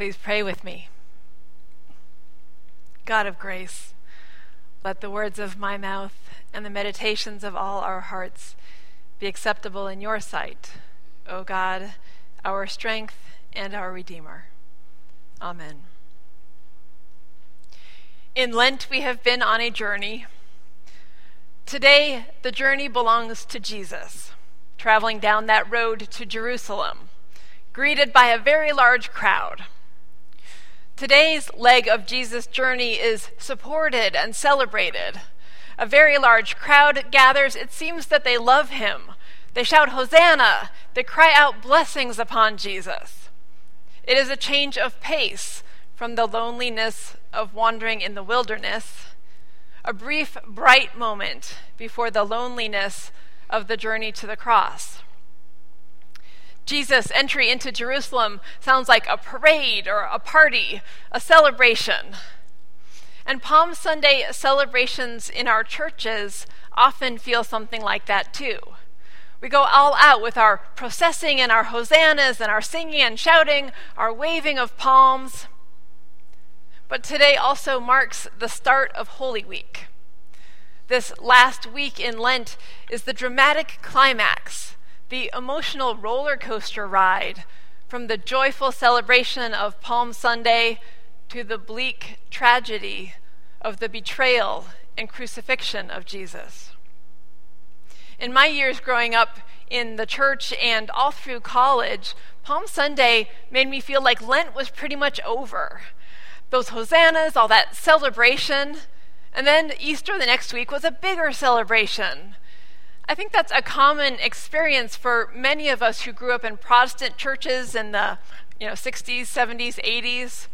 Please pray with me. God of grace, let the words of my mouth and the meditations of all our hearts be acceptable in your sight, O God, our strength and our Redeemer. Amen. In Lent, we have been on a journey. Today, the journey belongs to Jesus, traveling down that road to Jerusalem, greeted by a very large crowd. Today's leg of Jesus' journey is supported and celebrated. A very large crowd gathers. It seems that they love him. They shout, Hosanna! They cry out blessings upon Jesus. It is a change of pace from the loneliness of wandering in the wilderness, a brief, bright moment before the loneliness of the journey to the cross. Jesus' entry into Jerusalem sounds like a parade or a party, a celebration. And Palm Sunday celebrations in our churches often feel something like that too. We go all out with our processing and our hosannas and our singing and shouting, our waving of palms. But today also marks the start of Holy Week. This last week in Lent is the dramatic climax the emotional roller coaster ride from the joyful celebration of Palm Sunday to the bleak tragedy of the betrayal and crucifixion of Jesus. In my years growing up in the church and all through college, Palm Sunday made me feel like Lent was pretty much over. Those hosannas, all that celebration, and then Easter the next week was a bigger celebration I think that's a common experience for many of us who grew up in Protestant churches in the you know 60s, 70s, 80s.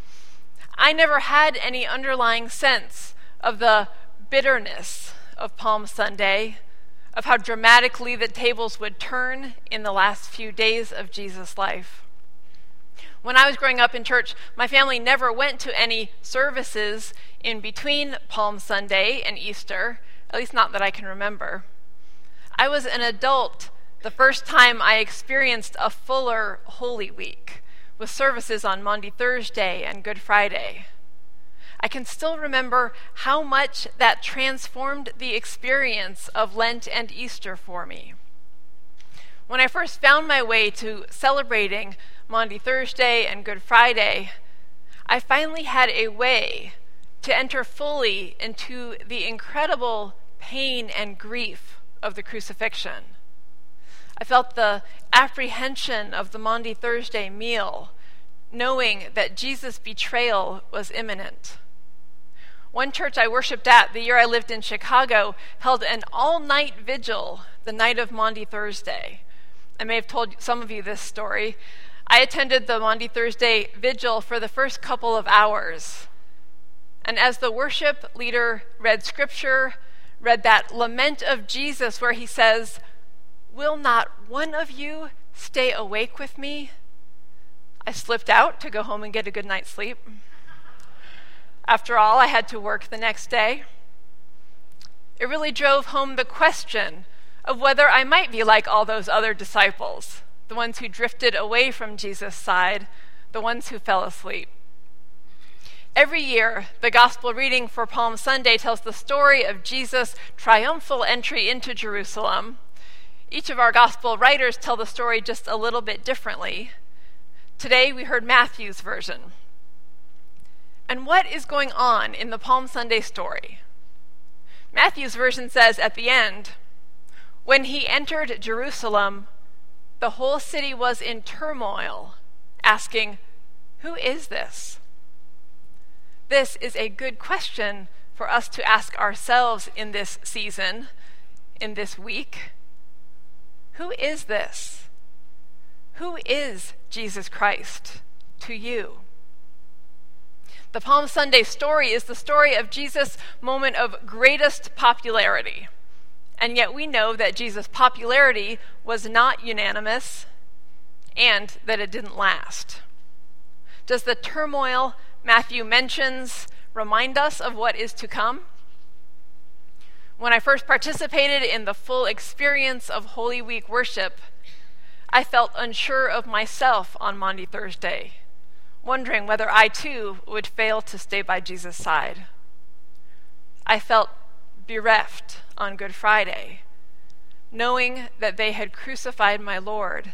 I never had any underlying sense of the bitterness of Palm Sunday, of how dramatically the tables would turn in the last few days of Jesus' life. When I was growing up in church, my family never went to any services in between Palm Sunday and Easter, at least not that I can remember. I was an adult the first time I experienced a fuller Holy Week with services on Maundy Thursday and Good Friday. I can still remember how much that transformed the experience of Lent and Easter for me. When I first found my way to celebrating Maundy Thursday and Good Friday, I finally had a way to enter fully into the incredible pain and grief of the crucifixion. I felt the apprehension of the Maundy Thursday meal, knowing that Jesus' betrayal was imminent. One church I worshiped at the year I lived in Chicago held an all night vigil the night of Maundy Thursday. I may have told some of you this story. I attended the Maundy Thursday vigil for the first couple of hours. And as the worship leader read scripture, read that lament of Jesus where he says, Will not one of you stay awake with me? I slipped out to go home and get a good night's sleep. After all, I had to work the next day. It really drove home the question of whether I might be like all those other disciples, the ones who drifted away from Jesus' side, the ones who fell asleep. Every year, the gospel reading for Palm Sunday tells the story of Jesus' triumphal entry into Jerusalem. Each of our gospel writers tell the story just a little bit differently. Today, we heard Matthew's version. And what is going on in the Palm Sunday story? Matthew's version says at the end, when he entered Jerusalem, the whole city was in turmoil, asking, Who is this? This is a good question for us to ask ourselves in this season, in this week. Who is this? Who is Jesus Christ to you? The Palm Sunday story is the story of Jesus' moment of greatest popularity. And yet we know that Jesus' popularity was not unanimous and that it didn't last. Does the turmoil Matthew mentions remind us of what is to come. When I first participated in the full experience of Holy Week worship, I felt unsure of myself on Maundy Thursday. wondering whether I too would fail to stay by Jesus' side. I felt bereft on Good Friday, knowing that they had crucified my Lord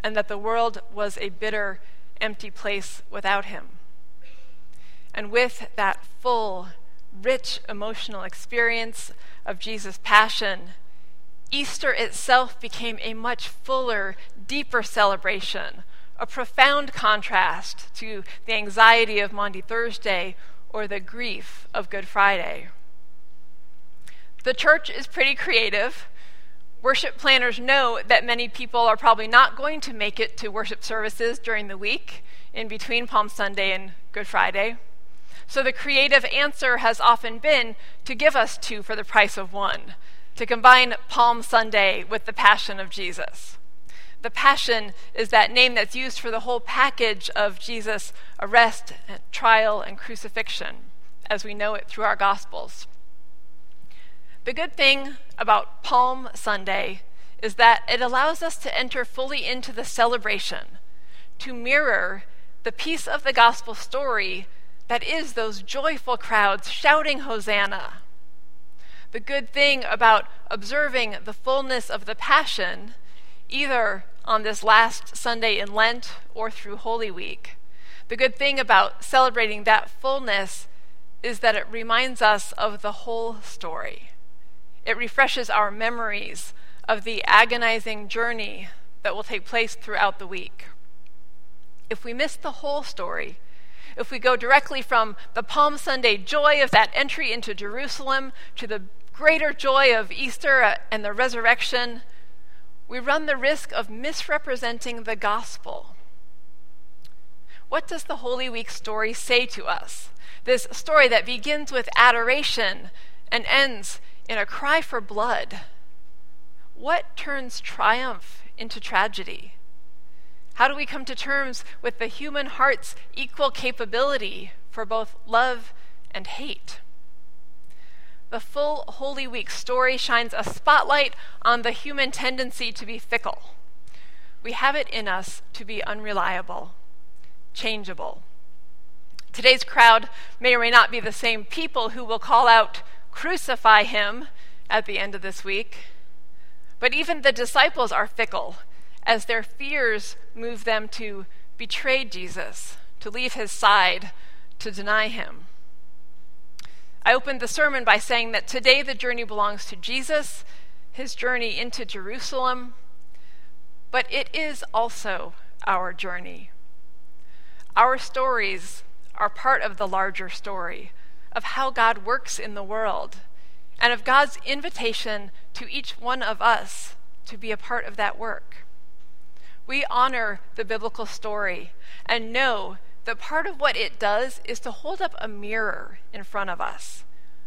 and that the world was a bitter, empty place without him. And with that full, rich emotional experience of Jesus' passion, Easter itself became a much fuller, deeper celebration, a profound contrast to the anxiety of Maundy Thursday or the grief of Good Friday. The church is pretty creative. Worship planners know that many people are probably not going to make it to worship services during the week in between Palm Sunday and Good Friday. So the creative answer has often been to give us two for the price of one, to combine Palm Sunday with the Passion of Jesus. The Passion is that name that's used for the whole package of Jesus' arrest, trial, and crucifixion, as we know it through our Gospels. The good thing about Palm Sunday is that it allows us to enter fully into the celebration, to mirror the piece of the gospel story that is those joyful crowds shouting Hosanna. The good thing about observing the fullness of the Passion, either on this last Sunday in Lent or through Holy Week, the good thing about celebrating that fullness is that it reminds us of the whole story. It refreshes our memories of the agonizing journey that will take place throughout the week. If we miss the whole story, if we go directly from the Palm Sunday joy of that entry into Jerusalem to the greater joy of Easter uh, and the resurrection, we run the risk of misrepresenting the gospel. What does the Holy Week story say to us? This story that begins with adoration and ends in a cry for blood. What turns triumph into tragedy? How do we come to terms with the human heart's equal capability for both love and hate? The full Holy Week story shines a spotlight on the human tendency to be fickle. We have it in us to be unreliable, changeable. Today's crowd may or may not be the same people who will call out, crucify him at the end of this week. But even the disciples are fickle as their fears move them to betray Jesus, to leave his side, to deny him. I opened the sermon by saying that today the journey belongs to Jesus, his journey into Jerusalem, but it is also our journey. Our stories are part of the larger story of how God works in the world and of God's invitation to each one of us to be a part of that work. We honor the biblical story and know that part of what it does is to hold up a mirror in front of us,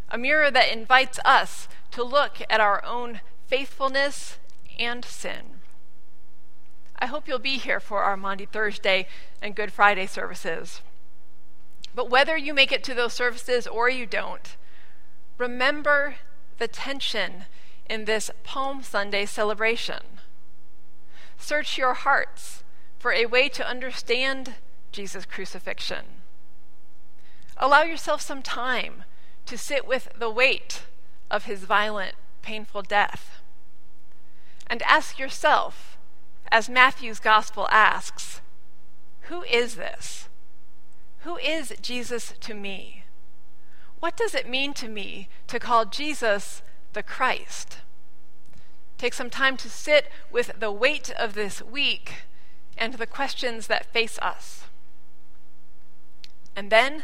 a mirror that invites us to look at our own faithfulness and sin. I hope you'll be here for our Maundy Thursday and Good Friday services. But whether you make it to those services or you don't, remember the tension in this Palm Sunday celebration. Search your hearts for a way to understand Jesus' crucifixion. Allow yourself some time to sit with the weight of his violent, painful death. And ask yourself, as Matthew's gospel asks, who is this? Who is Jesus to me? What does it mean to me to call Jesus the Christ? Take some time to sit with the weight of this week and the questions that face us. And then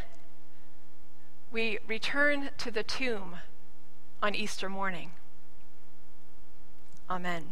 we return to the tomb on Easter morning. Amen.